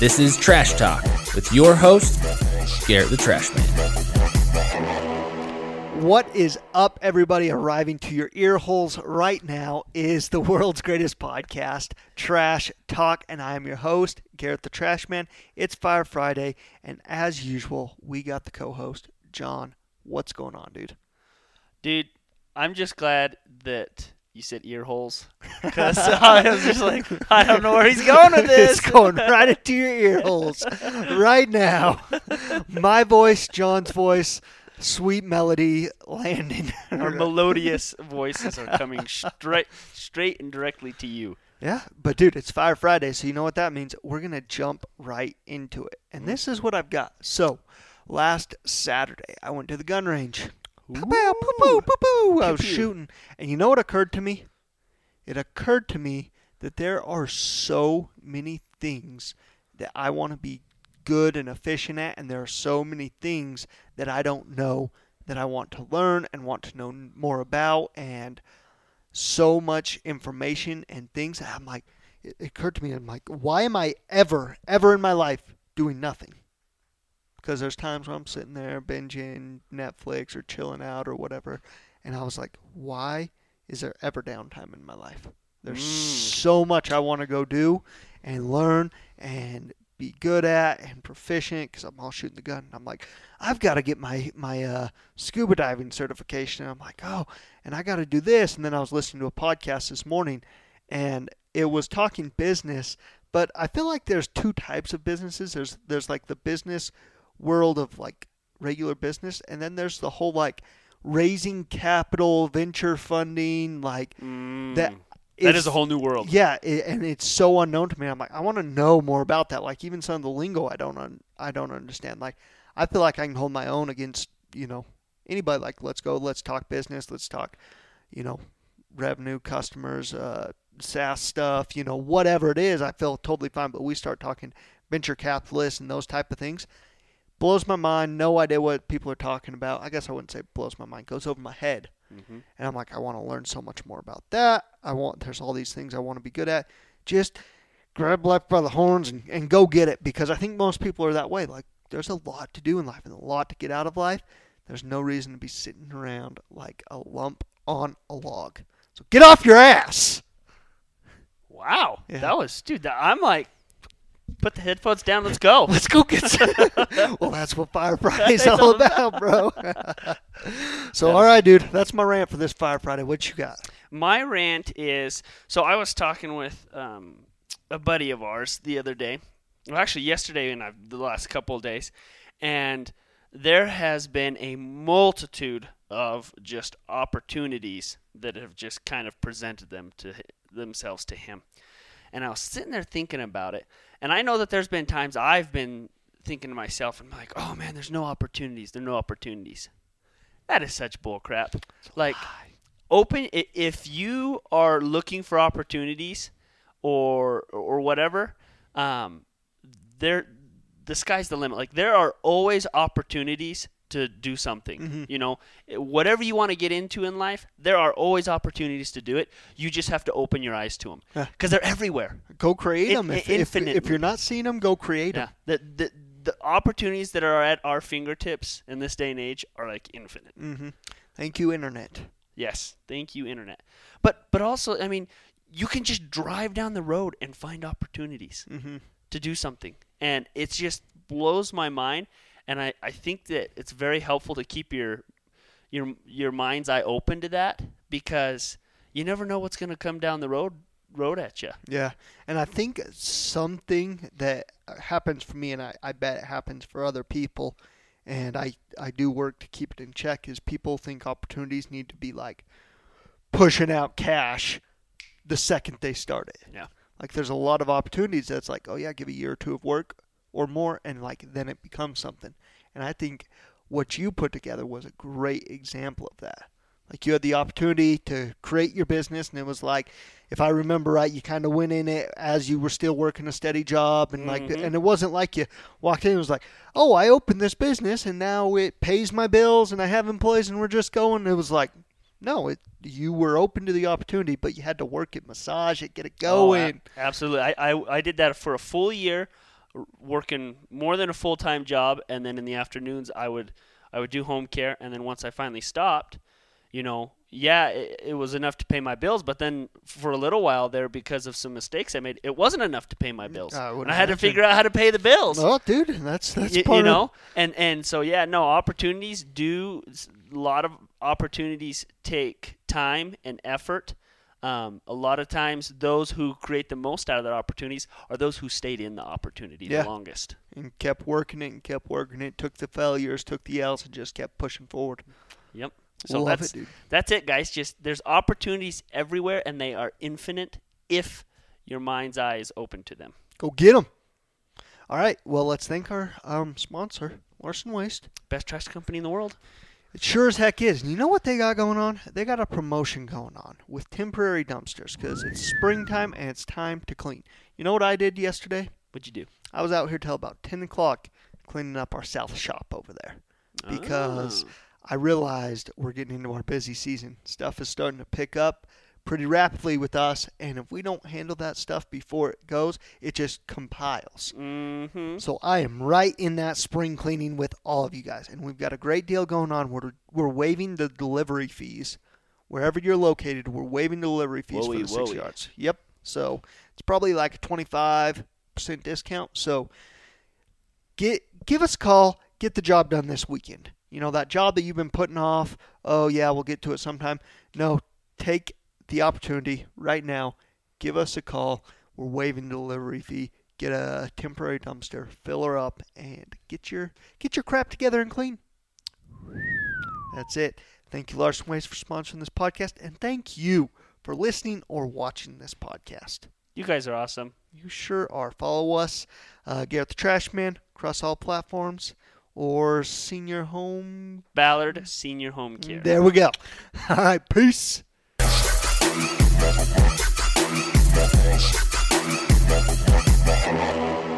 This is Trash Talk with your host, Garrett the Trash Man. What is up, everybody? Arriving to your ear holes right now is the world's greatest podcast, Trash Talk, and I am your host, Garrett the Trash Man. It's Fire Friday, and as usual, we got the co host, John. What's going on, dude? Dude, I'm just glad that you said ear holes because I was just like, I don't know where he's going with this. It's going right into your ear holes right now. My voice, John's voice, sweet melody landing. Our melodious voices are coming straight, straight and directly to you. Yeah, but dude, it's Fire Friday, so you know what that means. We're gonna jump right into it, and mm. this is what I've got. So, last Saturday, I went to the gun range. Pow, pow, poo, poo, poo, poo. I was shooting, and you know what occurred to me? It occurred to me that there are so many things that I want to be good and efficient at, and there are so many things that I don't know that I want to learn and want to know more about, and so much information and things. that I'm like, it occurred to me, I'm like, why am I ever, ever in my life doing nothing? Because there's times when I'm sitting there binging Netflix or chilling out or whatever, and I was like, why is there ever downtime in my life? There's Mm. so much I want to go do and learn and be good at and proficient because I'm all shooting the gun. I'm like, I've got to get my my uh, scuba diving certification. And I'm like, oh, and I got to do this. And then I was listening to a podcast this morning, and it was talking business. But I feel like there's two types of businesses. There's there's like the business world of like regular business, and then there's the whole like raising capital, venture funding, like Mm, that. that is a whole new world. yeah, i and it's so unknown to me. I'm like, I want to know more about that. Like even some of the lingo, I don't un- I don't understand. Like I feel like I can hold my own against you know anybody. Like let's go, let's talk business, let's talk, you know, revenue, customers, uh, SaaS stuff, you know, whatever it is. I feel totally fine. But we start talking venture capitalists and those type of things. Blows my mind. No idea what people are talking about. I guess I wouldn't say blows my mind. Goes over my head. Mhm. And I'm like, I want to learn so much more about that. I want, there's all these things I want to be good at. Just grab life by the horns and, and go get it because I think most people are that way. Like, there's a lot to do in life and a lot to get out of life. There's no reason to be sitting around like a lump on a log. So get off your ass. Wow, Yeah. that was dude. I'm like, put the headphones down. Let's go. Let's go get some. well, that's what Fire Friday is all about, bro. so, all right, dude. That's my rant for this Fire Friday. What you got? My rant is so I was talking with um, a buddy of ours the other day, well, actually yesterday and the last couple of days, and there has been a multitude of just opportunities that have just kind of presented them to themselves to him. And I was sitting there thinking about it, and I know that there's been times I've been thinking to myself, and I'm like, oh man, there's no opportunities. There are no opportunities. That is such bullcrap. Like, open if you are looking for opportunities or or whatever um there the sky's the limit like there are always opportunities to do something Mhm. you know whatever you want to get into in life there are always opportunities to do it you just have to open your eyes to them Yeah. because they're everywhere Go create them. If, if, infinite- if you're not seeing them, go create them. the, the the opportunities that are at our fingertips in this day and age are like infinite hmm Thank you, Internet. Yes, thank you, internet. But but also, I mean, you can just drive down the road and find opportunities hmm to do something, and it just blows my mind. And I, I think that it's very helpful to keep your your your mind's eye open to that because you never know what's going to come down the road road at you. Yeah, and I think something that happens for me, and I, I bet it happens for other people, and I I do work to keep it in check. Is people think opportunities need to be like pushing out cash the second they start it. Yeah. Like there's a lot of opportunities that's like, oh yeah, give a year or two of work or more, and like then it becomes something. And I think what you put together was a great example of that. Like you had the opportunity to create your business, and it was like, if I remember right, you kind of went in it as you were still working a steady job, and like, Mhm. and it wasn't like you walked in and was like, oh, I opened this business, and now it pays my bills, and I have employees, and we're just going. It was like, no, it you were open to the opportunity, but you had to work it, massage it, get it Oh, going. absolutely. I, I, I did that for a full year. Working more than a full time job, and then in the afternoons I would I would do home care, and then once I finally stopped, you know, yeah, it, it was enough to pay my bills, but then for a little while there, because of some mistakes I made, it wasn't enough to pay my mm, bills. I and I had to figure out how to pay the bills. Oh, dude, that's that's Y- part you know of and and so yeah no opportunities do a lot of opportunities take time and effort um, a lot of times those who create the most out of their opportunities are those who stayed in the opportunity Yeah. the longest and kept working it and kept working it. Took the failures, took the L's, and just kept pushing forward. yep so Love that's it, dude. that's it guys just there's opportunities everywhere and they are infinite if your mind's eye is open to them Go get them. All right. Well, let's thank our um, sponsor, Larson Waste. best trash company in the world It sure as heck is. And you know what they got going on? They got a promotion going on with temporary dumpsters because it's springtime and it's time to clean. You know what I did yesterday? what'd you do I was out here till about 10 o'clock cleaning up our south shop over there because Oh. I realized we're getting into our busy season. Stuff is starting to pick up pretty rapidly with us, and if we don't handle that stuff before it goes, it just compiles. mm-hmm So I am right in that spring cleaning with all of you guys, and we've got a great deal going on. We're we're waiving the delivery fees wherever you're located. We're waiving the delivery fees Whoa-y, for the six whoa-y. yards. Yep. So it's probably like a twenty five percent discount. So get give us a call. Get the job done this weekend. You know that job that you've been putting off. Oh yeah, we'll get to it sometime. No, take the opportunity right now. Give us a call. We're waiving the delivery fee. Get a temporary dumpster, fill her up, and get your get your crap together and clean. That's it. Thank you, Larson Waste, for sponsoring this podcast, and thank you for listening or watching this podcast. you guys are awesome You sure are. Follow us, uh, Garrett the Trash Man, across all platforms, or Senior Home. ballard senior home care There we go. All right, peace. Thank you.